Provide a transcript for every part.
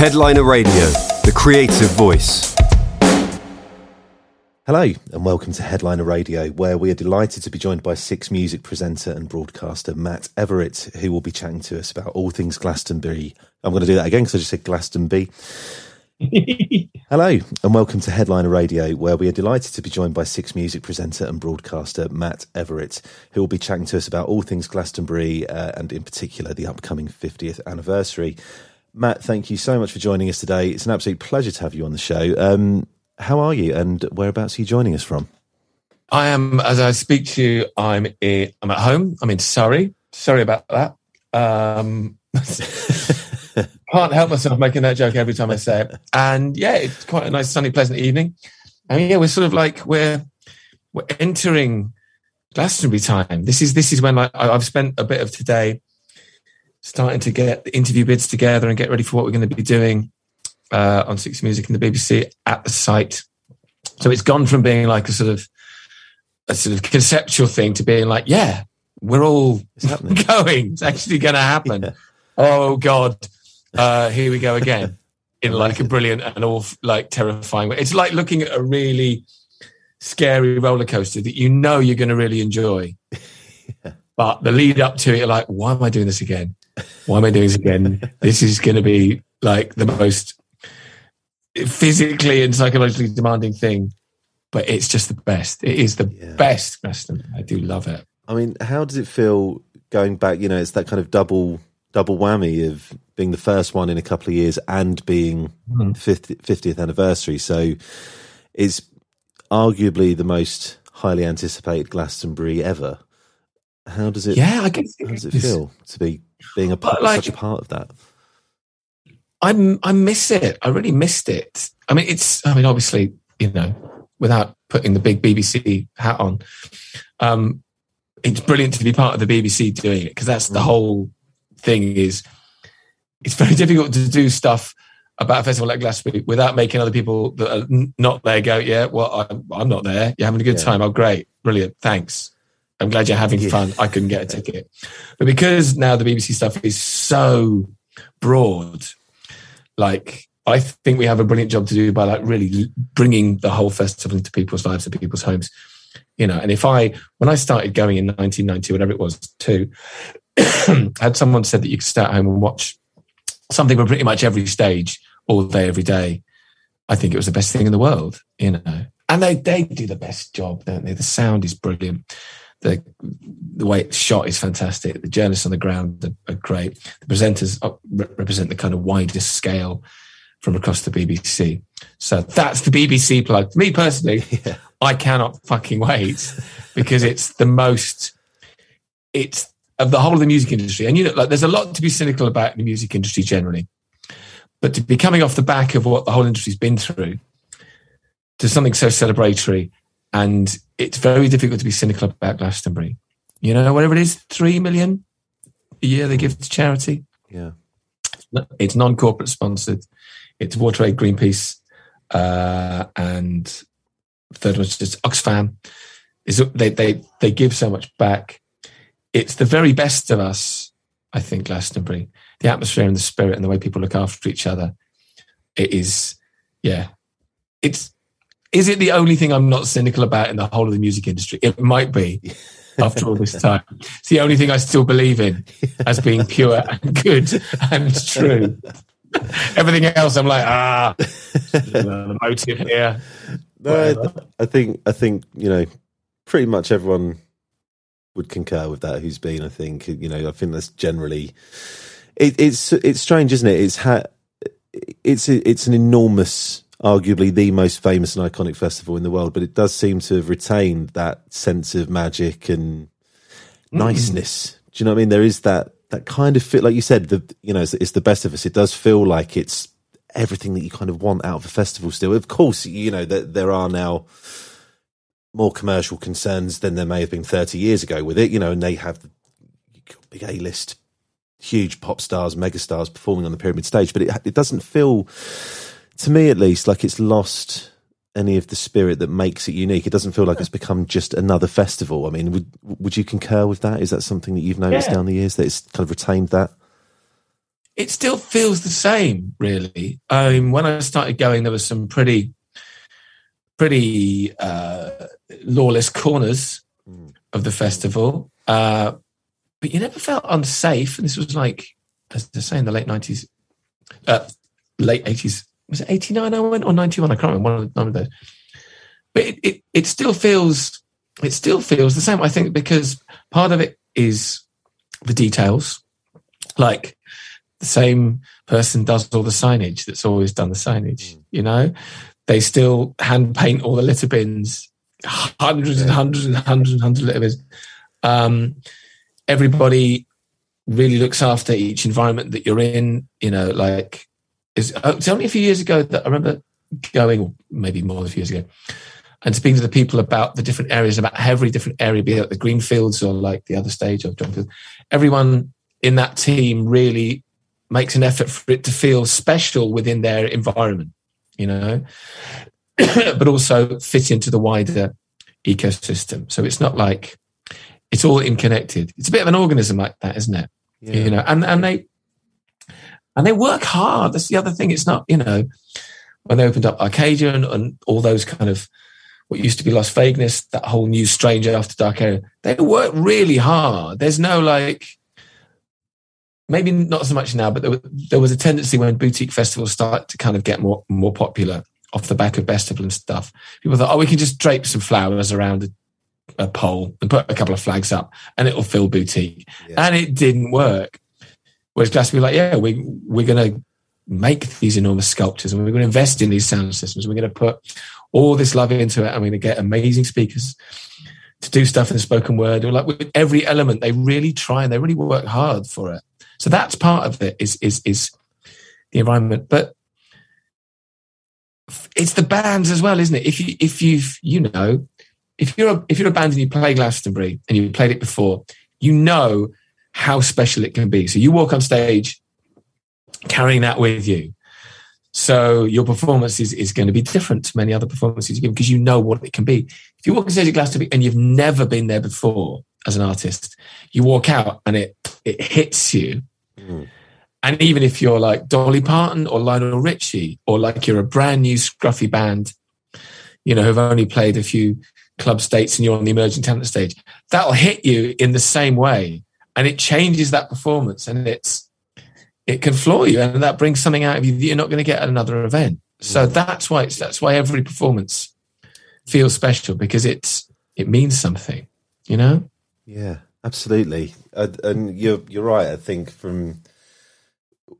Headliner Radio, the creative voice. Hello, and welcome to Headliner Radio, where we are delighted to be joined by Six Music presenter and broadcaster Matt Everett, who will be chatting to us about all things Glastonbury. I'm going to do that again because I just said Glastonbury. Hello, and welcome to Headliner Radio, where we are delighted to be joined by Six Music presenter and broadcaster Matt Everett, who will be chatting to us about all things Glastonbury uh, and, in particular, the upcoming 50th anniversary. Matt, thank you so much for joining us today. It's an absolute pleasure to have you on the show. Um, how are you, and whereabouts are you joining us from? I am, as I speak to you, I'm in, I'm at home. I'm in Surrey. Sorry about that. Um, can't help myself making that joke every time I say it. And yeah, it's quite a nice, sunny, pleasant evening. And yeah, we're sort of like we're we're entering Glastonbury time. This is this is when like I've spent a bit of today starting to get the interview bids together and get ready for what we're going to be doing uh, on Six Music and the BBC at the site. So it's gone from being like a sort of a sort of conceptual thing to being like, yeah, we're all it's going. It's actually going to happen. Yeah. Oh God, uh, here we go again in like a brilliant and all like terrifying way. It's like looking at a really scary roller coaster that you know you're going to really enjoy. yeah. But the lead up to it, you're like, why am I doing this again? Why am I doing this again? this is going to be like the most physically and psychologically demanding thing, but it's just the best. It is the yeah. best, Preston. I do love it. I mean, how does it feel going back? You know, it's that kind of double double whammy of being the first one in a couple of years and being mm. 50, 50th anniversary. So it's arguably the most highly anticipated Glastonbury ever. How does it? Yeah, I guess. How does it feel to be being a part, like, such a part of that? I I miss it. I really missed it. I mean, it's. I mean, obviously, you know, without putting the big BBC hat on, um, it's brilliant to be part of the BBC doing it because that's the mm. whole thing. Is it's very difficult to do stuff about a festival like Glastonbury without making other people that are not there go, yeah, well, I'm, I'm not there. You're having a good yeah. time. Oh, great, brilliant, thanks. I'm glad you're having yeah. fun. I couldn't get a ticket, but because now the BBC stuff is so broad like I think we have a brilliant job to do by like really bringing the whole festival into people's lives and people's homes. You know, and if I when I started going in 1990, whatever it was, too, had someone said that you could stay at home and watch something from pretty much every stage all day, every day. I think it was the best thing in the world, you know. And they they do the best job, don't they? The sound is brilliant. The the way it's shot is fantastic. The journalists on the ground are, are great. The presenters uh, represent the kind of widest scale from across the BBC. So that's the BBC plug. For me personally, yeah. I cannot fucking wait because it's the most, it's of the whole of the music industry. And you know, like there's a lot to be cynical about in the music industry generally, but to be coming off the back of what the whole industry's been through to something so celebratory and it's very difficult to be cynical about Glastonbury. You know, whatever it is, three million a year they give to charity. Yeah. It's non corporate sponsored. It's Water Aid, Greenpeace, uh, and third one's just Oxfam. Is they they they give so much back. It's the very best of us, I think, Glastonbury. The atmosphere and the spirit and the way people look after each other. It is, yeah. It's is it the only thing I'm not cynical about in the whole of the music industry? It might be after all this time. It's the only thing I still believe in as being pure and good and true. Everything else, I'm like, ah, the motive here. No, I think, I think, you know, pretty much everyone would concur with that who's been, I think, you know, I think that's generally, it, it's, it's strange, isn't it? It's ha- it's, it's an enormous arguably the most famous and iconic festival in the world, but it does seem to have retained that sense of magic and mm. niceness. Do you know what I mean? There is that that kind of fit, like you said, the you know, it's, it's, the best of us. It does feel like it's everything that you kind of want out of a festival. Still, of course, you know that there are now more commercial concerns than there may have been 30 years ago with it. You know, and they have the big A list, huge pop stars, megastars performing on the pyramid stage, but it it doesn't feel to me at least, like it's lost any of the spirit that makes it unique. It doesn't feel like it's become just another festival. I mean, would would you concur with that? Is that something that you've noticed yeah. down the years that it's kind of retained that? it still feels the same, really. I mean, when I started going, there was some pretty, pretty uh, lawless corners Mm. of the festival, uh, but you never felt unsafe. And this was like, as they say, in the late nineties, uh, late eighties. Was it eighty nine? I went or ninety one? I can't remember one of, one of those. But it, it it still feels it still feels the same. I think because part of it is the details, like the same person does all the signage that's always done the signage. You know, they still hand paint all the litter bins, hundreds and hundreds and hundreds and hundreds of litter bins. Um, everybody really looks after each environment that you're in. You know, like it's, it's only a few years ago that I remember going, maybe more than a few years ago, and speaking to the people about the different areas, about every different area, be it the green fields or like the other stage of John Peel. Everyone in that team really makes an effort for it to feel special within their environment, you know, but also fit into the wider ecosystem. So it's not like it's all interconnected. It's a bit of an organism like that, isn't it? Yeah. You know, and, and they and they work hard. That's the other thing. It's not, you know, when they opened up Arcadia and, and all those kind of what used to be Lost Vagueness, that whole new strange after dark area, they work really hard. There's no like maybe not so much now, but there was, there was a tendency when boutique festivals start to kind of get more more popular off the back of festival and stuff. People thought, oh, we can just drape some flowers around a, a pole and put a couple of flags up, and it'll fill boutique. Yeah. And it didn't work. Whereas Glastonbury, like, yeah, we we're going to make these enormous sculptures, and we're going to invest in these sound systems. We're going to put all this love into it, and we're going to get amazing speakers to do stuff in the spoken word. Or like with every element, they really try and they really work hard for it. So that's part of it is is is the environment, but it's the bands as well, isn't it? If you if you've you know if you're a, if you're a band and you play Glastonbury and you played it before, you know how special it can be. So you walk on stage carrying that with you. So your performance is, is going to be different to many other performances you give because you know what it can be. If you walk on stage at Glastonbury and you've never been there before as an artist, you walk out and it it hits you. Mm. And even if you're like Dolly Parton or Lionel Richie, or like you're a brand new scruffy band, you know, who've only played a few club states and you're on the emerging talent stage, that'll hit you in the same way. And it changes that performance and it's it can floor you and that brings something out of you that you're not going to get at another event. So mm. that's why it's that's why every performance feels special because it's it means something, you know? Yeah, absolutely. And you're you're right. I think from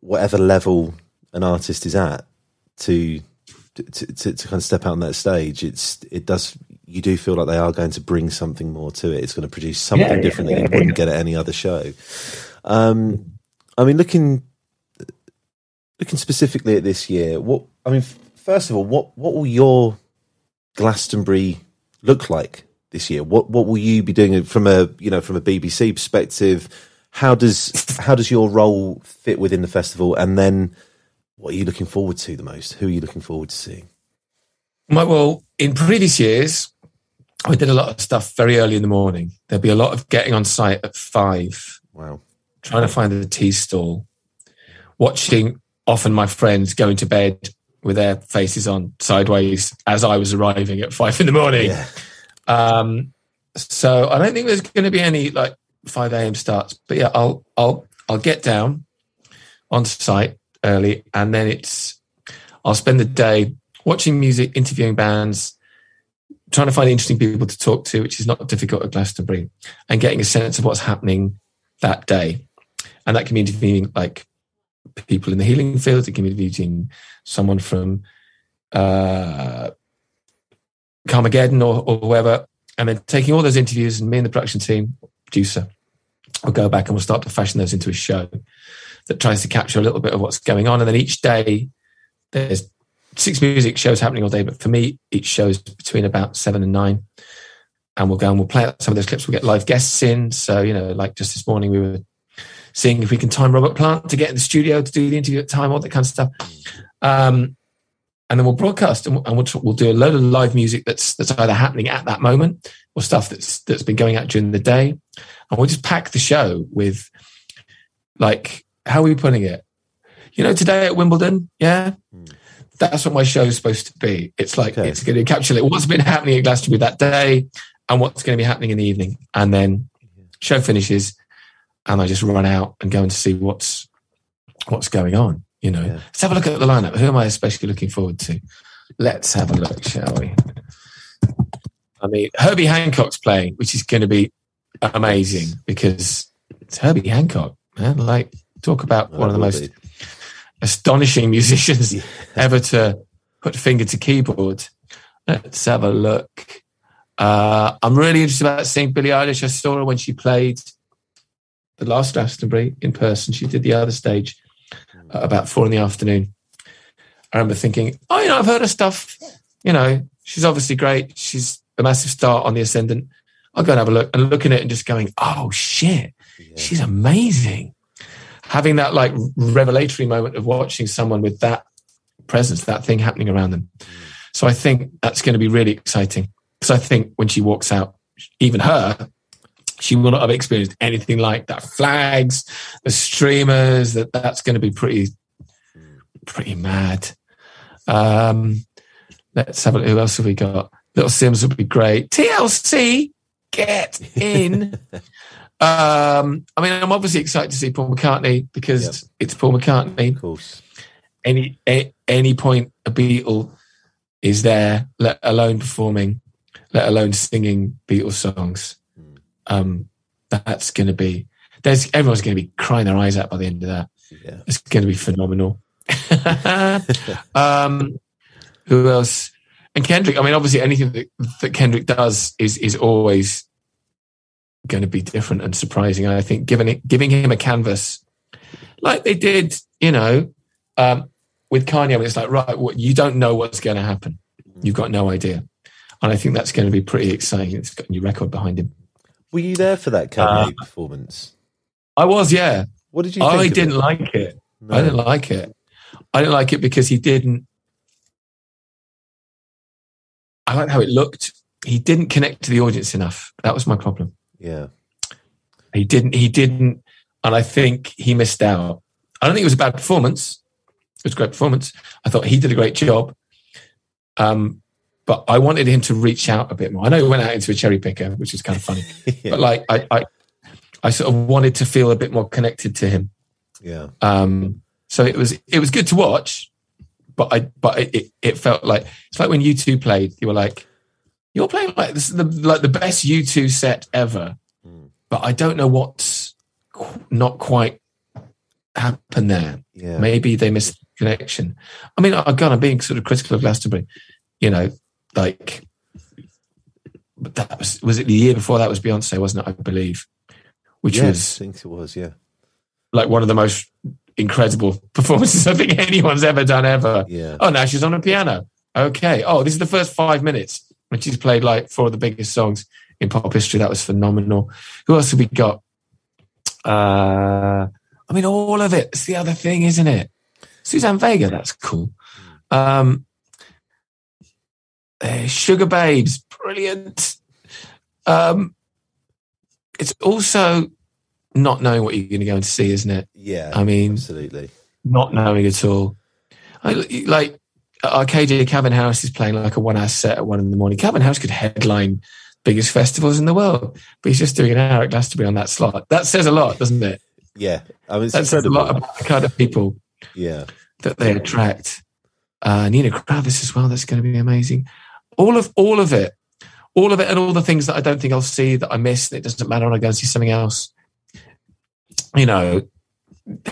whatever level an artist is at to to, to to kind of step out on that stage, it's it does you do feel like they are going to bring something more to it. It's going to produce something Yeah, yeah, different that yeah, you yeah. wouldn't get at any other show. Um, I mean, looking looking specifically at this year, what I mean, first of all, what what will your Glastonbury look like this year? What what will you be doing from a you know from a BBC perspective? How does how does your role fit within the festival? And then what are you looking forward to the most? Who are you looking forward to seeing? Well, in previous years, I did a lot of stuff very early in the morning. There'd be a lot of getting on site at five, Wow. trying to find the tea stall, watching often my friends going to bed with their faces on sideways as I was arriving at five in the morning. Yeah. Um, so I don't think there's going to be any like 5 a.m. starts, but yeah, I'll, I'll, I'll get down on site early and then it's, I'll spend the day watching music, interviewing bands, trying to find interesting people to talk to, which is not difficult at Glastonbury, and getting a sense of what's happening that day. And that can be interviewing like people in the healing field, it can be interviewing someone from uh, Carmageddon or, or whoever, and then taking all those interviews and me and the production team, producer, will go back and we'll start to fashion those into a show that tries to capture a little bit of what's going on. And then each day there's six music shows happening all day, but for me, each show is between about seven and nine. And we'll go and we'll play some of those clips. We'll get live guests in. So, you know, like just this morning, we were seeing if we can time Robert Plant to get in the studio to do the interview at time, all that kind of stuff. Um, and then we'll broadcast and, we'll, we'll, we'll do a load of live music that's that's either happening at that moment or stuff that's that's been going out during the day. And we'll just pack the show with like how are we putting it? you know, today at Wimbledon, yeah, that's what my show is supposed to be. It's like Okay. it's going to encapsulate what's been happening at Glastonbury that day and what's going to be happening in the evening, and then show finishes, and I just run out and go and see what's what's going on. You know, Yeah. let's have a look at the lineup. Who am I especially looking forward to? Let's have a look, shall we? I mean, Herbie Hancock's playing, which is going to be amazing because it's Herbie Hancock, man. Like, talk about one of the most. Astonishing musicians Yeah. ever to put finger to keyboard. Let's have a look. Uh, I'm really interested about seeing Billie Eilish. I saw her when she played the last Glastonbury in person. She did the other stage at about four in the afternoon. I remember thinking, oh, you know, I've heard her stuff. You know, she's obviously great. She's a massive star on the ascendant. I'll go and have a look and looking at it and just going, oh shit, Yeah. she's amazing. Having that like revelatory moment of watching someone with that presence, that thing happening around them. So I think that's going to be really exciting because I think when she walks out, even her, she will not have experienced anything like that. Flags, the streamers, that that's going to be pretty, pretty mad. Um, let's have a look. Who else have we got? Little Simz would be great. TLC, get in. um, I mean, I'm obviously excited to see Paul McCartney because Yep. it's Paul McCartney. Of course. Any a, any point a Beatle is there, let alone performing, let alone singing Beatles songs. Mm. Um, that's going to be. There's everyone's going to be crying their eyes out by the end of that. Yeah. It's going to be phenomenal. um, who else? And Kendrick. I mean, obviously, anything that, that Kendrick does is is always going to be different and surprising. And I think giving it, giving him a canvas, like they did, you know, um, with Kanye, when it's like, right, what you don't know what's going to happen. You've got no idea. And I think that's going to be pretty exciting. It's got a new record behind him. Were you there for that Kanye performance? I was, yeah. What did you think? I didn't it? like it. No. I didn't like it. I didn't like it because he didn't. I like how it looked. He didn't connect to the audience enough. That was my problem. Yeah. He didn't. He didn't, and I think he missed out. I don't think it was a bad performance. It was a great performance. I thought he did a great job. Um, but I wanted him to reach out a bit more. I know he went out into a cherry picker, which is kind of funny. yeah. But like, I, I, I sort of wanted to feel a bit more connected to him. yeah. Um, so it was it was good to watch, but I but it, it, it felt like it's like when U2 played. You were like, you're playing like this is the like the best U2 set ever, Mm. but I don't know what's qu- not quite happened there. Yeah. Maybe they missed the connection. I mean, again, I'm being sort of critical of Glastonbury. You know, like, but that was was it the year before that was Beyonce, wasn't it? I believe, which yes, was I think it was. Yeah. like one of the most incredible performances I think anyone's ever done ever. Yeah. Oh, now she's on a piano. Okay. Oh, this is the first five minutes when she's played like four of the biggest songs in pop history. That was phenomenal. Who else have we got? Uh, I mean, all of it. It's the other thing, isn't it? Suzanne Vega. That's cool. Um, uh, Sugababes. Brilliant. Um, it's also not knowing what you're going to go and see, isn't it? Yeah. I mean, absolutely. not knowing at all. I, like Arcadia, Calvin Harris is playing like a one hour set at one in the morning. Calvin Harris could headline biggest festivals in the world, but he's just doing an hour at Glastonbury on that slot. That says a lot, doesn't it? Yeah. I mean, it's That says a lot about the kind of people yeah. that they attract. Uh, Nina Kraviz as well. That's going to be amazing. All of all of it, all of it, and all the things that I don't think I'll see that I miss. It doesn't matter when I go and see something else. You know,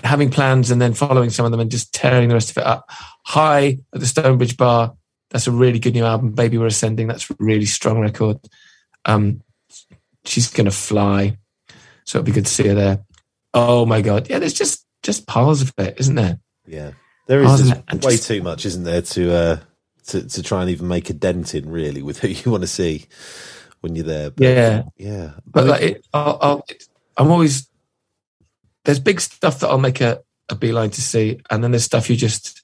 having plans and then following some of them and just tearing the rest of it up. HAAi at the Stonebridge Bar. That's a really good new album. Baby We're Ascending. That's a really strong record. Um, she's going to fly. So it'll be good to see her there. Oh my God. Yeah, there's just just piles of it, isn't there? Yeah. There is way just- too much, isn't there, to uh to, to try and even make a dent in really with who you want to see when you're there. But, Yeah. Yeah. But I mean, like, it, I'll, I'll, I'm always there's big stuff that I'll make a, a beeline to see, and then there's stuff you just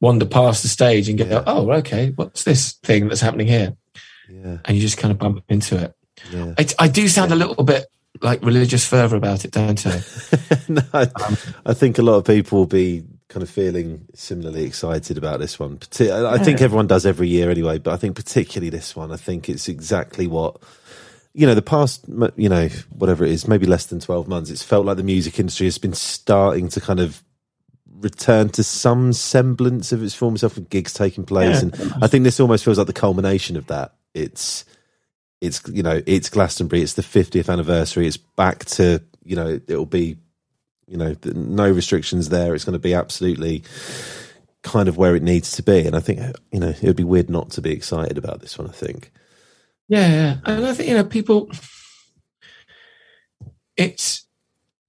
wander past the stage and go, Yeah. "Oh, okay, what's this thing that's happening here?" yeah. And you just kind of bump into it. Yeah. I, I do sound a little bit like religious fervor about it, don't I? no, I, um, I think a lot of people will be kind of feeling similarly excited about this one. I think everyone does every year anyway, but I think particularly this one, I think it's exactly what you know the past you know whatever it is maybe less than 12 months it's felt like the music industry has been starting to kind of return to some semblance of its former self with gigs taking place. Yeah. and i think this almost feels like the culmination of that. It's it's you know it's glastonbury it's the 50th anniversary it's back to you know it'll be you know no restrictions there it's going to be absolutely kind of where it needs to be. And i think you know it would be weird not to be excited about this one i think yeah, yeah. And I think, you know, people, it's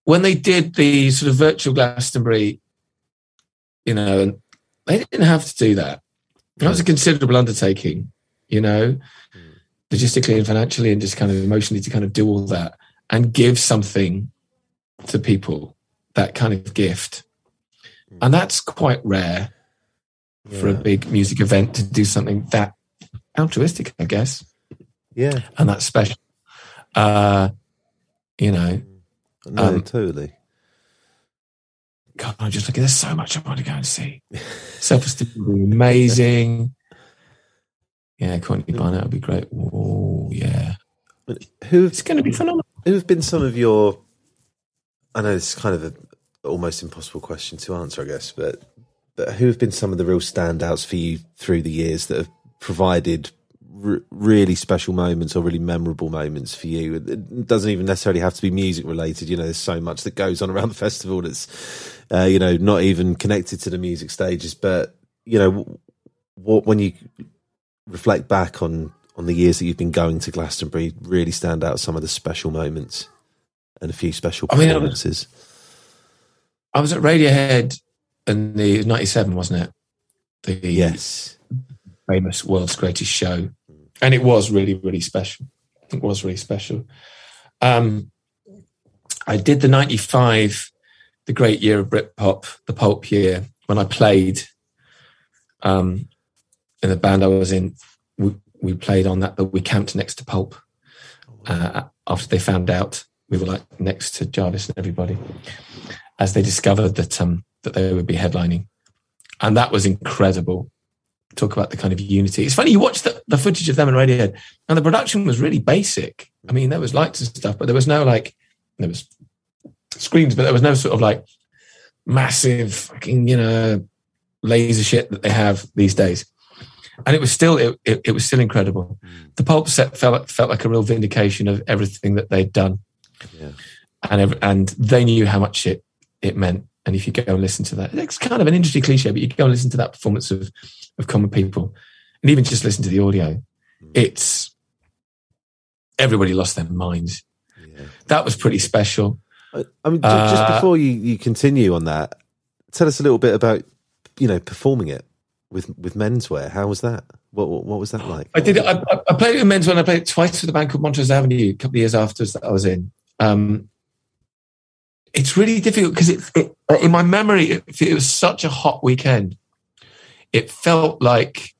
when they did the sort of virtual Glastonbury, you know, and they didn't have to do that. That was a mm. considerable undertaking, you know, mm. logistically and financially and just kind of emotionally to kind of do all that and give something to people, that kind of gift. Mm. And that's quite rare yeah. for a big music event to do something that altruistic, I guess. Yeah. And that's special. Uh, you know. No, um, totally. God, I just look at there's so much I want to go and see. Self esteem amazing. Yeah, Courtney Barnett would be great. Oh, yeah. Who it's going to be phenomenal. Who have been some of your? I know it's kind of an almost impossible question to answer, I guess, but but who have been some of the real standouts for you through the years that have provided really special moments or really memorable moments for you? It doesn't even necessarily have to be music related. You know, there's so much that goes on around the festival that's, uh, you know, not even connected to the music stages. But you know, what when you reflect back on on the years that you've been going to Glastonbury, really stand out some of the special moments and a few special performances. I, mean, I was, I was at Radiohead in the '97, wasn't it? The yes famous world's greatest show and it was really really special. It was really special. Um, i did the 95 the great year of britpop the pulp year when i played um, in the band i was in. We, we played on that but we camped next to pulp uh, after they found out we were like next to jarvis and everybody as they discovered that um, that they would be headlining. And that was incredible talk about the kind of unity. It's funny, you watch the, the footage of them in Radiohead, and the production was really basic. I mean, there was lights and stuff, but there was no like, there was screens, but there was no sort of like massive fucking, you know, laser shit that they have these days. And it was still, it, it, it was still incredible. Mm. The pulp set felt, felt like a real vindication of everything that they'd done. Yeah. And, and they knew how much it, it meant. And if you go and listen to that, it's kind of an industry cliche, but you go and listen to that performance of of common people, and even just listen to the audio, it's everybody lost their minds. Yeah. That was pretty special. I mean, just uh, before you, you continue on that, tell us a little bit about you know performing it with with menswear. How was that? What what, what was that like? I did. I, I played it with menswear. And I played it twice with the band called Montrose Avenue a couple of years after that I was in. Um, it's really difficult because it, it, in my memory it, it was such a hot weekend it felt like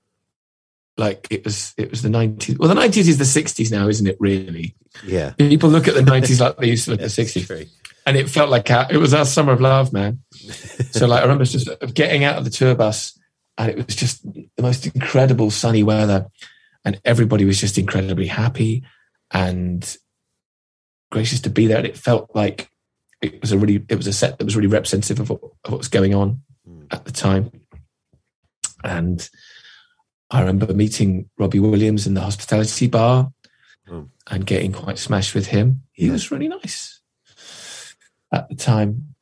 like it was it was the 90s well the 90s is the 60s now isn't it really? Yeah. People look at the 90s like they used to look at the 60s and it felt like our, it was our summer of love man. So like i remember just getting out of the tour bus and it was just the most incredible sunny weather and everybody was just incredibly happy and gracious to be there. And it felt like it was a really it was a set that was really representative of what, of what was going on mm. at the time and I remember meeting Robbie Williams in the hospitality bar oh. and getting quite smashed with him. He yeah. was really nice at the time.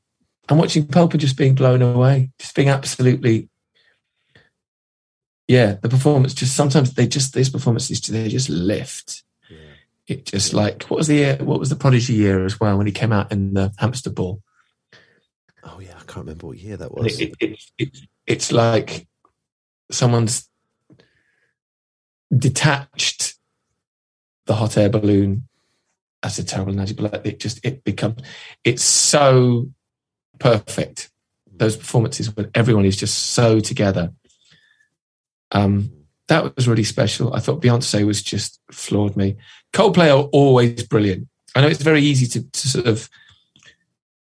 And watching Pulp just being blown away, just being absolutely, yeah, the performance just sometimes they just, these performances, they just lift. Yeah. It just like, what was the year, what was the Prodigy year as well when he came out in the hamster ball? Oh, yeah, I can't remember what year that was. It, it, it, it's like someone's detached the hot air balloon. That's a terrible analogy, but it just it becomes it's so perfect. Those performances when everyone is just so together. Um, that was really special. I thought Beyonce was just floored me. Coldplay are always brilliant. I know it's very easy to, to sort of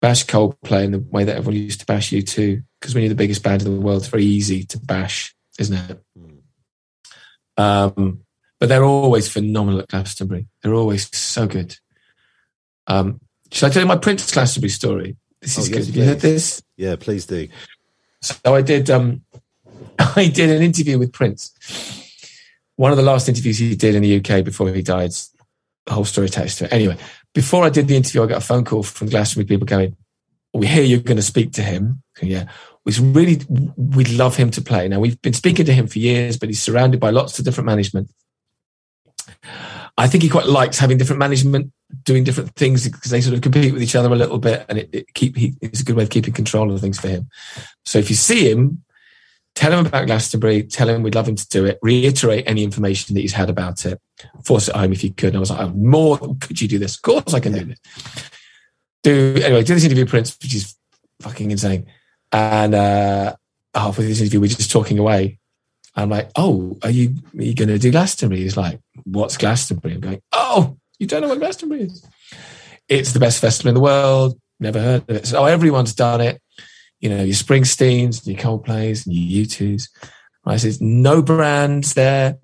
bash Coldplay in the way that everyone used to bash U2, because when you're the biggest band in the world, it's very easy to bash, isn't it? Um, but they're always phenomenal at Glastonbury. They're always so good. Um, should I tell you my Prince Glastonbury story? This is Oh, good. Have you heard this? Yeah, please do. So I did. Um, I did an interview with Prince. One of the last interviews he did in the UK before he died. The whole story attached to it. Anyway, before I did the interview, I got a phone call from Glastonbury people going, "We hear you're going to speak to him." Yeah, we really we'd love him to play. Now we've been speaking to him for years, but he's surrounded by lots of different management. I think he quite likes having different management doing different things because they sort of compete with each other a little bit, and it, it keep he, it's a good way of keeping control of things for him. So if you see him, tell him about Glastonbury, tell him we'd love him to do it, reiterate any information that he's had about it, force it home if you could. And I was like, oh, more, could you do this? Of course I can do this. Do, anyway, do this interview Prince, which is fucking insane. And uh, halfway through this interview, we're just talking away. I'm like, oh, are you, are you to do Glastonbury? He's like, what's Glastonbury? I'm going, oh, you don't know what Glastonbury is? It's the best festival in the world. Never heard of it. So, oh, everyone's done it you know, your Springsteens, your Coldplays, and your U2s. I said, no brands there.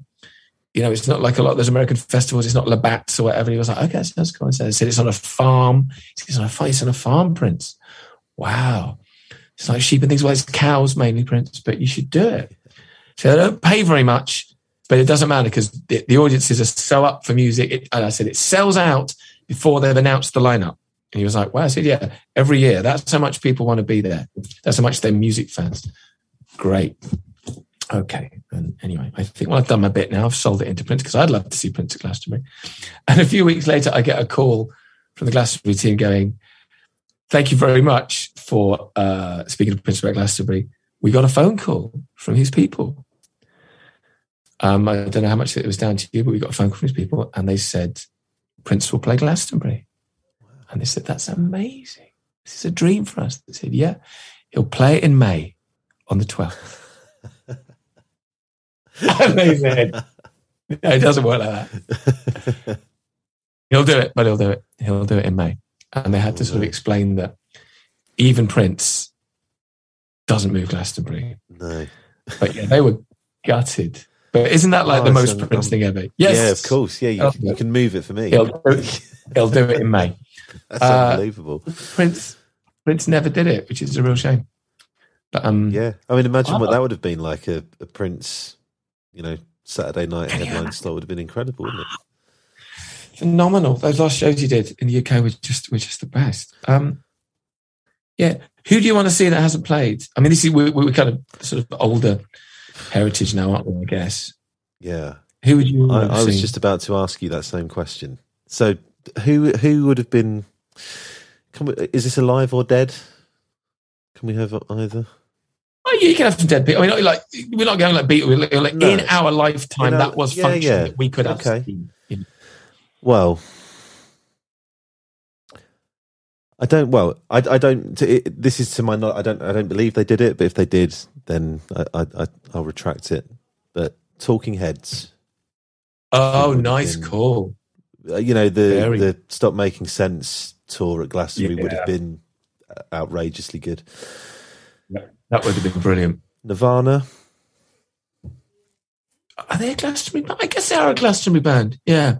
You know, it's not like a lot of those American festivals. It's not Labatt's or whatever. He was like, okay, sounds cool. I said, it's on a farm. It's on a. It's on a farm, Prince. Wow. It's like sheep and things. Well, it's cows mainly, Prince, but you should do it. So they don't pay very much, but it doesn't matter because the, the audiences are so up for music. It, and I said, it sells out before they've announced the lineup. And he was like, wow. I said, yeah, every year. That's how much people want to be there. That's how much they're music fans. Great. Okay. And anyway, I think, well, I've done my bit now. I've sold it into Prince because I'd love to see Prince at Glastonbury. And a few weeks later, I get a call from the Glastonbury team going, thank you very much for uh, speaking to Prince about Glastonbury. We got a phone call from his people. Um, I don't know how much it was down to you, but we got a phone call from his people and they said, Prince will play Glastonbury. And they said, That's amazing. This is a dream for us. They said, Yeah, he'll play it in May on the 12th. No, it doesn't work like that. he'll do it, but he'll do it. He'll do it in May. And they had to sort of explain that even Prince doesn't move Glastonbury. No. But yeah, they were gutted. But isn't that like Oh, the most Prince thing ever? Yes. Yeah, of course. Yeah, you, can, you can move it for me. He'll do it, he'll do it in May. That's uh, unbelievable. Prince Prince never did it, which is a real shame. But um, Yeah, I mean, imagine what that would have been like a, a Prince, you know, Saturday night Can you headline imagine? slot would have been incredible, wouldn't it? phenomenal. Those last shows you did in the UK were just were just the best. Um, yeah, who do you want to see that hasn't played? I mean, this is we, we're kind of sort of older heritage now, aren't we? I guess. Yeah, Who would you? I, want to I was just about to ask you that same question. So, who who would have been? Can we, is this alive or dead? Can we have either? Oh, yeah, you can have some dead people. I mean, like we're not going like Beatles. Like, No. In our lifetime, that was yeah, function yeah. that we could have Okay. seen. You know. Well, I don't. Well, I, I don't. It, this is to my. I don't. I don't believe they did it. But if they did, then I, I, I'll retract it. But Talking Heads, Oh, nice been- call. uh, you know the Very. the Stop Making Sense tour at Glastonbury would have been uh, outrageously good. That would have been brilliant. Nirvana, Are they a Glastonbury band? I guess they are a Glastonbury band. Yeah.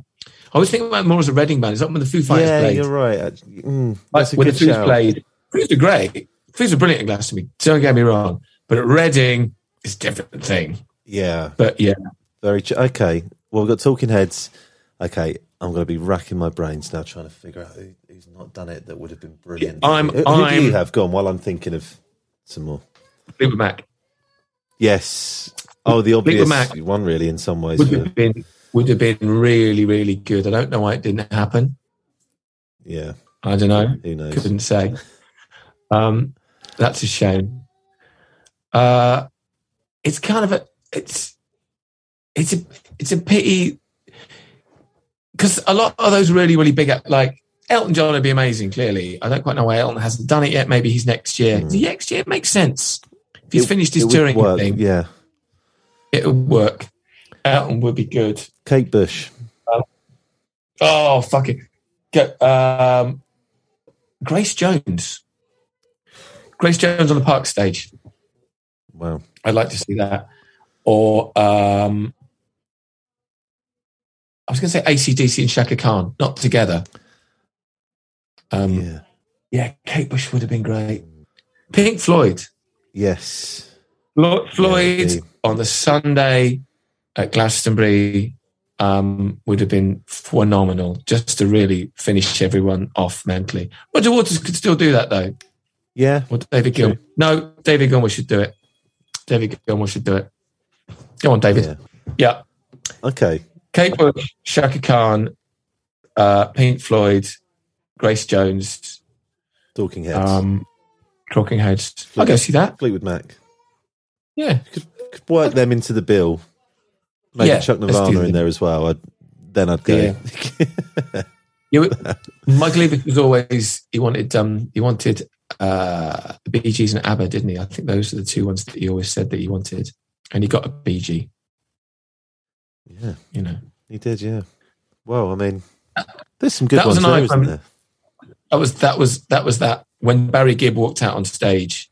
I was thinking about more as a Reading band. Is that when the Foo Fighters played? yeah, played? you're right. Mm, Like that's a when the Foos shout. played. Foos are great. Foos are brilliant at Glastonbury. Don't get me wrong. But at Reading, it's a different thing. Yeah, But yeah, very. Ch- okay, well we've got Talking Heads. Okay, I'm going to be racking my brains now trying to figure out who, who's not done it that would have been brilliant. I'm- who, who do I'm- you have? gone while I'm thinking of some more. Fleetwood Mac Yes. Oh, the obvious Mac one, really, in some ways. would yeah. have been would have been really, really good. I don't know why it didn't happen. yeah, I don't know. who knows? Couldn't say. Um, that's a shame. Uh, it's kind of a it's it's a it's a pity because a lot of those really really big like Elton John would be amazing. Clearly, I don't quite know why Elton hasn't done it yet. Maybe he's next year. Hmm. The next year makes sense. If he's It- finished his touring work, thing, Yeah, it would work. Elton would be good. Kate Bush. Oh fuck it. Get, um, Grace Jones. Grace Jones on the park stage. Wow. I'd like to see that. Or um, I was going to say ACDC and Chaka Khan, not together. Um, yeah. yeah, Kate Bush would have been great. Pink Floyd. Yes. Floyd yeah, on the Sunday at Glastonbury um, would have been phenomenal just to really finish everyone off mentally. Roger Waters could still do that though. Yeah. Or David Gilmour. No, David Gilmour should do it. David Gilmour should do it. Go on, David. Yeah. yeah. Okay. Kate Bush, Chaka Khan, uh, Pink Floyd, Grace Jones, Talking Heads, um, Talking Heads. Fleet, I'll go see that. Fleetwood Mac. Yeah, could, could work them into the bill. Maybe yeah, Chuck Nirvana in there as well. I'd, then I'd go. Yeah. you, Michael Eavis was always he wanted um he wanted uh the Bee Gees and ABBA, didn't he? I think those are the two ones that he always said that he wanted, and he got a Bee Gee. Yeah, you know, he did. Yeah. Well, I mean, there's some good that ones was an there, there? That was that was that was that when Barry Gibb walked out on stage.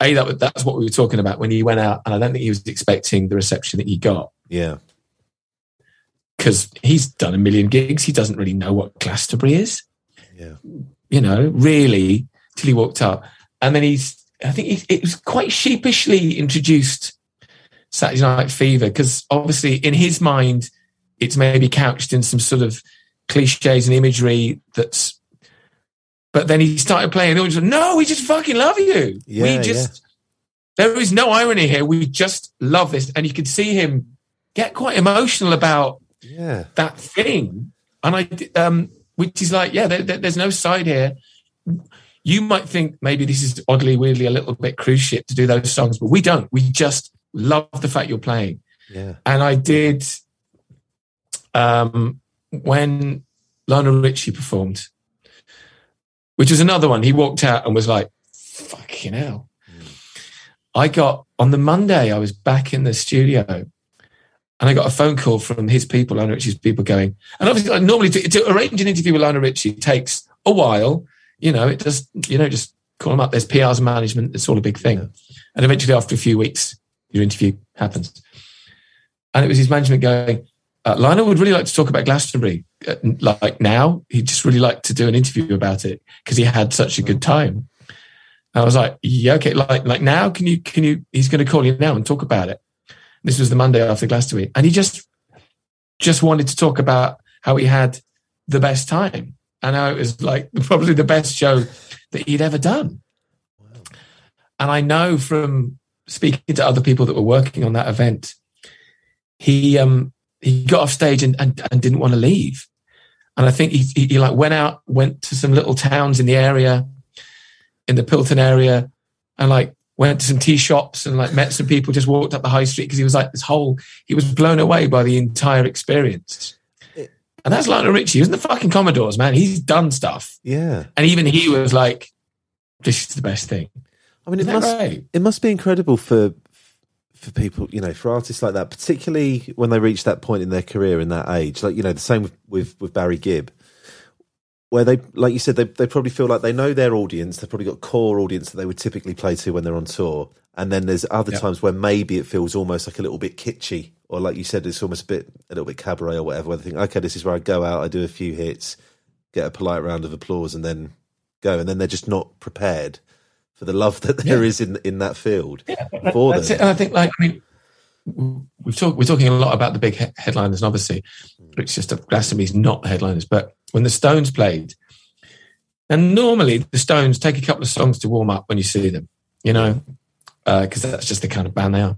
A that that's what we were talking about when he went out, and I don't think he was expecting the reception that he got. Yeah, because he's done a million gigs. He doesn't really know what Glastonbury is. Yeah, you know, really, till he walked up, and then he's. I think he, it was quite sheepishly introduced Saturday Night Fever because obviously in his mind it's maybe couched in some sort of cliches and imagery that's but then he started playing and he no we just fucking love you. Yeah, we just yeah. there is no irony here. We just love this. And you could see him get quite emotional about yeah. that thing. And i um which is like yeah there, there, there's no side here. You might think maybe this is oddly weirdly a little bit cruise ship to do those songs but we don't. We just love the fact you're playing. Yeah. And i did um, when Lionel Richie performed, which was another one. He walked out and was like, fucking hell. Mm. I got on the Monday, I was back in the studio and I got a phone call from his people, Lionel Richie's people going, and obviously, like, normally to, to, arrange an interview with Lionel Richie takes a while. You know, it just, you know, just call him up. There's PRs and management. It's all a big thing. Yeah. And eventually, after a few weeks, your interview happens. And it was his management going, uh, Lionel would really like to talk about Glastonbury. Like now, he'd just really liked to do an interview about it because he had such a good time. And I was like, yeah, okay, like like now, can you can you? He's going to call you now and talk about it. This was the Monday after Glastonbury, and he just just wanted to talk about how he had the best time and how it was like probably the best show that he'd ever done. And I know from speaking to other people that were working on that event, he um he got off stage and, and, and didn't want to leave. And I think he, he, he, like went out, went to some little towns in the area, in the Pilton area, and like went to some tea shops and like met some people, just walked up the high street because he was like this whole, he was blown away by the entire experience. And that's Lionel Richie. He was in the fucking Commodores, man. He's done stuff. Yeah. And even he was like, this is the best thing. I mean, it must, right? it must be incredible for for people, you know, for artists like that, particularly when they reach that point in their career in that age, like you know, the same with with, with Barry Gibb, where they, like you said, they they probably feel like they know their audience. They've probably got core audience that they would typically play to when they're on tour, and then there's other yeah. times where maybe it feels almost like a little bit kitschy, or like you said, it's almost a bit a little bit cabaret or whatever. Where they think, okay, this is where I go out, I do a few hits, get a polite round of applause, and then go, and then they're just not prepared for the love that there yeah. is in in that field yeah, for that's them. It. And I think, like, I mean, we've talked, we're talking a lot about the big he- headliners, and obviously, it's just of Glastonbury's not the headliners. But when the Stones played, and normally the Stones take a couple of songs to warm up when you see them, you know, because uh, that's just the kind of band they are.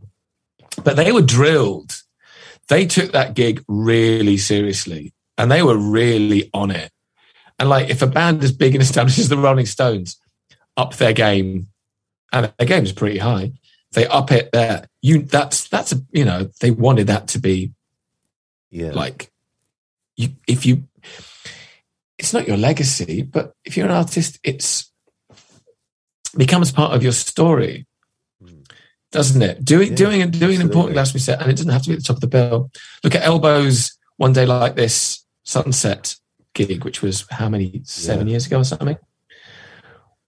But they were drilled. They took that gig really seriously, and they were really on it. And like, if a band as big and established as the Rolling Stones up their game, and their game is pretty high. They up it there. You that's that's a you know they wanted that to be, yeah, like you if you. It's not your legacy, but if you're an artist, it's becomes part of your story, hmm. doesn't it? Doing yeah, doing doing an important Glastonbury set, and it doesn't have to be at the top of the bill. Look at Elbow's one day like this sunset gig, which was how many seven yeah. years ago or something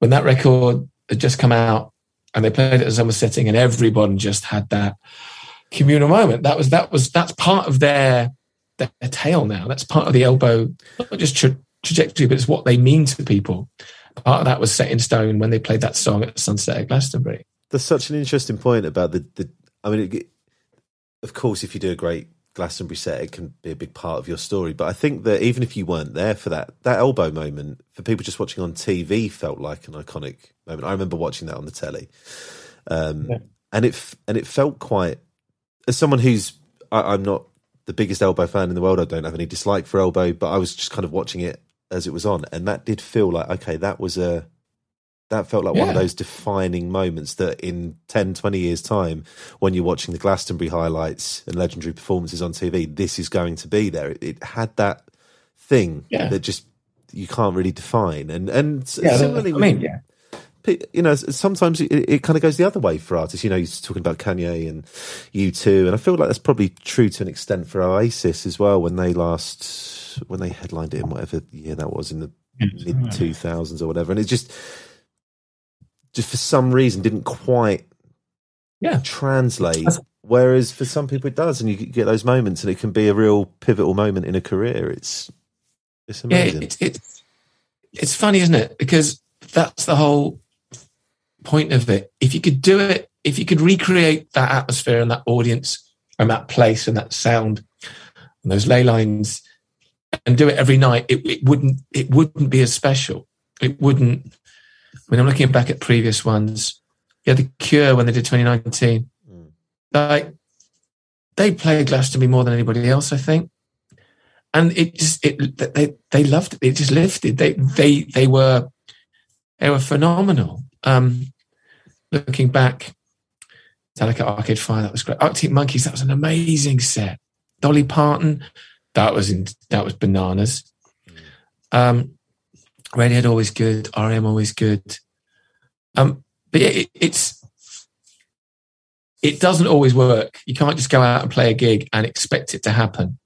when that record had just come out and they played it as I was sitting, and everyone just had that communal moment. That was that was that's part of their their, tale now. That's part of the elbow, not just tra- trajectory, but it's what they mean to people. Part of that was set in stone when they played that song at sunset at Glastonbury. That's such an interesting point about the the. I mean, it, of course, if you do a great Glastonbury set, it can be a big part of your story. But I think that even if you weren't there for that, that Elbow moment for people just watching on TV felt like an iconic moment. I remember watching that on the telly, um, yeah. and it and it felt quite. As someone who's, I, I'm not the biggest Elbow fan in the world. I don't have any dislike for Elbow, but I was just kind of watching it as it was on, and that did feel like okay, that was a that felt like yeah. one of those defining moments that in 10 20 years time when you're watching the glastonbury highlights and legendary performances on tv this is going to be there it, it had that thing yeah. that just you can't really define and and yeah, similarly I mean, yeah you know, sometimes it, it, kind of goes the other way for artists. You know, you're talking about Kanye and U2, and I feel like that's probably true to an extent for Oasis as well. When they last, when they headlined it in whatever year that was in the mid two thousands or whatever, and it just just for some reason didn't quite yeah translate. Whereas for some people it does, and you get those moments, and it can be a real pivotal moment in a career. It's it's amazing. Yeah, it's it's it's funny, isn't it? Because that's the whole point of it. If you could do it, if you could recreate that atmosphere and that audience and that place and that sound and those ley lines and do it every night, it, it wouldn't it wouldn't be as special. It wouldn't I mean, I'm looking back at previous ones. Yeah, The Cure when they did 2019. Mm. Like they played Glastonbury more than anybody else, I think. And it just it they they loved it. It just lifted. They they they were they were phenomenal. Um, looking back, Delicate Arcade Fire, that was great. Arctic Monkeys, that was an amazing set. Dolly Parton, that was in, that was bananas. Mm. Um, Radiohead always good. REM always good. Um, but it, it's it doesn't always work. You can't just go out and play a gig and expect it to happen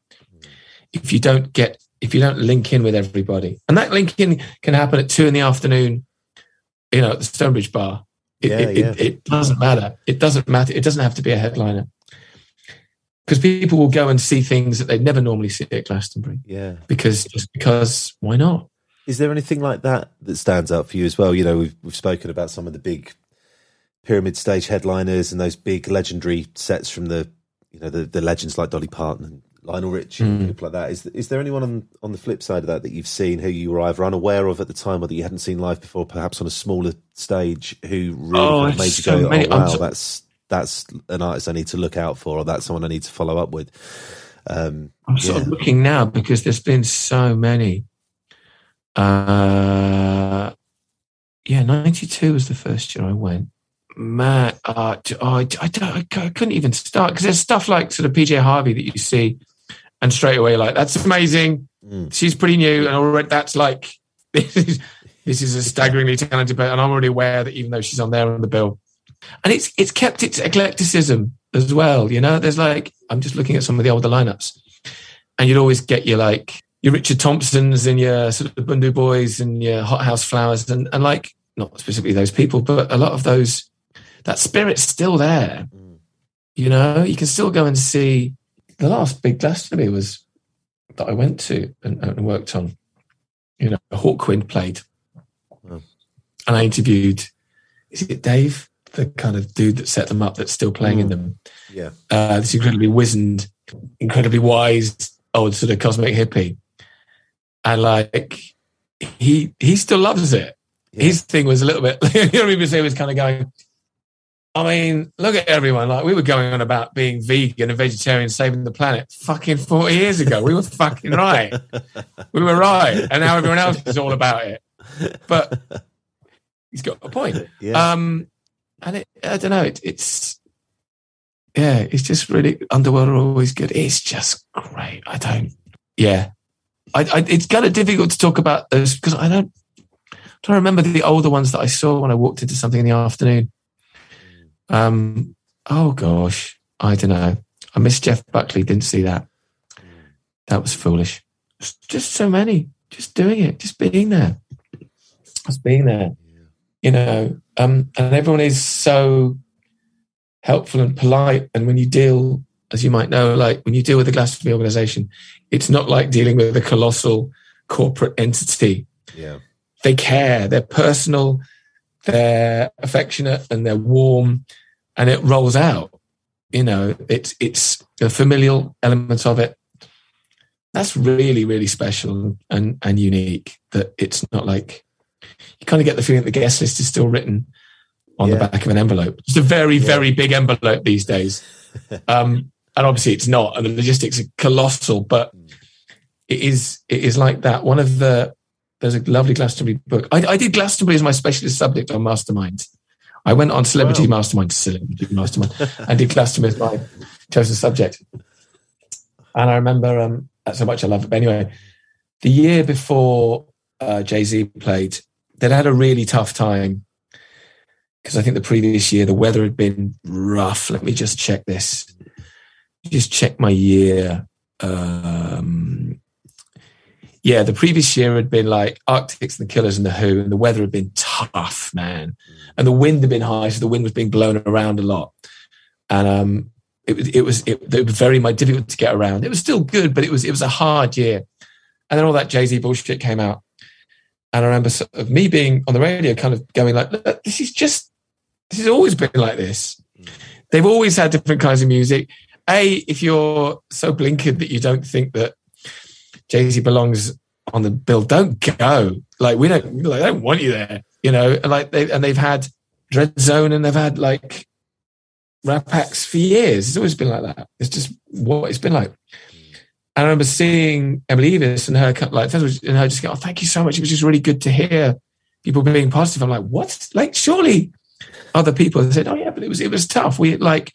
if you don't get if you don't link in with everybody. And that linking can happen at two in the afternoon, you know, at the Stonebridge Bar. It, yeah, it, yeah. it, it doesn't matter. It doesn't matter. It doesn't have to be a headliner because people will go and see things that they never normally see at Glastonbury. Yeah, because just because why not? Is there anything like that that stands out for you as well? You know, we've we've spoken about some of the big pyramid stage headliners and those big legendary sets from the you know the, the legends like Dolly Parton and Lionel Richie mm. and people like that. Is is there anyone on on the flip side of that that you've seen who you were either unaware of at the time or that you hadn't seen live before, perhaps on a smaller stage, who really oh, kind of made you so go, many, "Oh wow, so- that's that's an artist I need to look out for, or that's someone I need to follow up with." Um, I'm sort yeah. of looking now because there's been so many. Uh, yeah, 92 was the first year I went. Man, uh, oh, I, I, I, couldn't even start because there's stuff like sort of PJ Harvey that you see, and straight away, like, that's amazing. Mm. She's pretty new, and already that's like, this is, this is a staggeringly talented person. And I'm already aware that even though she's on there on the bill, and it's it's kept its eclecticism as well. You know, there's like, I'm just looking at some of the older lineups, and you'd always get your like, your Richard Thompsons and your sort of Bhundu Boys and your Hothouse Flowers and, and like not specifically those people, but a lot of those that spirit's still there. Mm. You know, you can still go and see the last big Glastonbury was that I went to and, and worked on. You know, Hawkwind played, oh. and I interviewed. Is it Dave, the kind of dude that set them up, that's still playing mm. in them? Yeah, uh, this incredibly wizened, incredibly wise old sort of cosmic hippie and like he he still loves it. Yeah. His thing was a little bit. you know, was, he was kind of going. I mean, look at everyone. Like we were going on about being vegan and vegetarian, saving the planet, fucking forty years ago. We were fucking right. we were right, and now everyone else is all about it. But he's got a point. Yeah. Um, and it, I don't know. It, it's yeah, it's just really Underworld are always good. It's just great. I don't. Yeah, I, I, it's kind of difficult to talk about those because I don't. Trying remember the older ones that I saw when I walked into something in the afternoon. Um. Oh gosh, I don't know. I missed Jeff Buckley. Didn't see that. That was foolish. Just so many. Just doing it. Just being there. Just being there. you know, um, and everyone is so helpful and polite. And when you deal, as you might know, like when you deal with a glass of the Glastonbury organization, it's not like dealing with a colossal corporate entity. Yeah. They care, they're personal, they're affectionate, and they're warm, and it rolls out. You know, it's it's a familial element of it. That's really, really special and and unique. That it's not like you kind of get the feeling that the guest list is still written on Yeah. the back of an envelope. It's a very, very big envelope these days. Um, and obviously it's not, and the logistics are colossal, but it is it is like that. One of the there's a lovely Glastonbury book. I, I did Glastonbury as my specialist subject on Mastermind. I went on Celebrity Wow. Mastermind, Celebrity Mastermind, and did Glastonbury as my chosen subject. And I remember um, that's how much I love it. But anyway, the year before uh, Jay Z played, they'd had a really tough time because I think the previous year the weather had been rough. Let me just check this. Just check my year. Um, yeah, the previous year had been like Arctics and the Killers and the Who, and the weather had been tough, man. And the wind had been high, so the wind was being blown around a lot. And um, it, was- it was it, it was very difficult to get around. It was still good, but it was it was a hard year. And then all that Jay Z bullshit came out, and I remember sort of me being on the radio, kind of going like, "Look, "This is just this has always been like this." They've always had different kinds of music. A, if you're so blinkered that you don't think that Jay Z belongs on the bill, don't go. Like we don't, like, they don't want you there, you know. And like they and they've had Dreadzone and they've had like rap acts for years. It's always been like that. It's just what it's been like. I remember seeing Emily Eavis and her like and her just go, "Oh, thank you so much. It was just really good to hear people being positive." I'm like, "What? Like, surely other people said, "Oh yeah, but it was it was tough." We like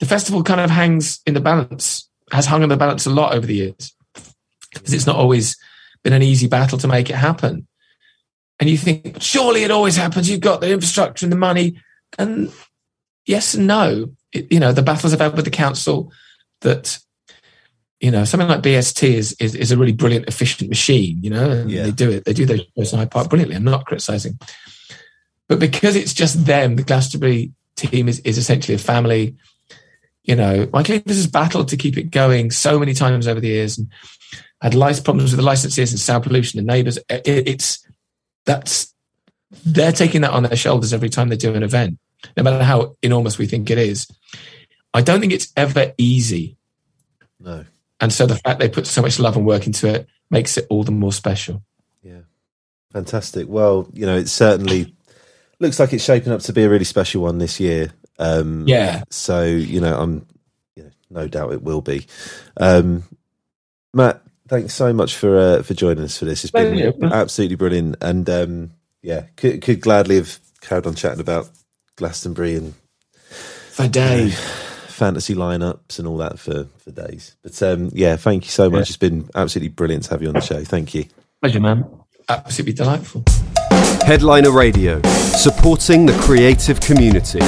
the festival kind of hangs in the balance, has hung in the balance a lot over the years because it's not always been an easy battle to make it happen. And you think, surely it always happens. You've got the infrastructure and the money, and yes and no. It, you know, the battles I've had with the council that. You know, something like BST is, is is a really brilliant, efficient machine. You know, and Yeah. they do it. They do those shows in Hyde Park brilliantly. I'm not criticizing, but because it's just them, the Glastonbury team is, is essentially a family. You know, Michael Eavis has battled to keep it going so many times over the years and had license problems with the licenses and sound pollution and neighbors. It, it's that's they're taking that on their shoulders every time they do an event, no matter how enormous we think it is. I don't think it's ever easy. No. And so the fact they put so much love and work into it makes it all the more special. Yeah. Fantastic. Well, you know, it certainly looks like it's shaping up to be a really special one this year. Um, Yeah. So, you know, I'm, you know, no doubt it will be. Um, Matt, thanks so much for uh, for joining us for this. It's been Pleasure. absolutely brilliant, and um, yeah, could, could gladly have carried on chatting about Glastonbury and For Dave. fantasy lineups and all that for for days. But um, yeah, thank you so much. Yeah. It's been absolutely brilliant to have you on the show. Thank you. Pleasure, man. Absolutely delightful. Headliner Radio, supporting the creative community.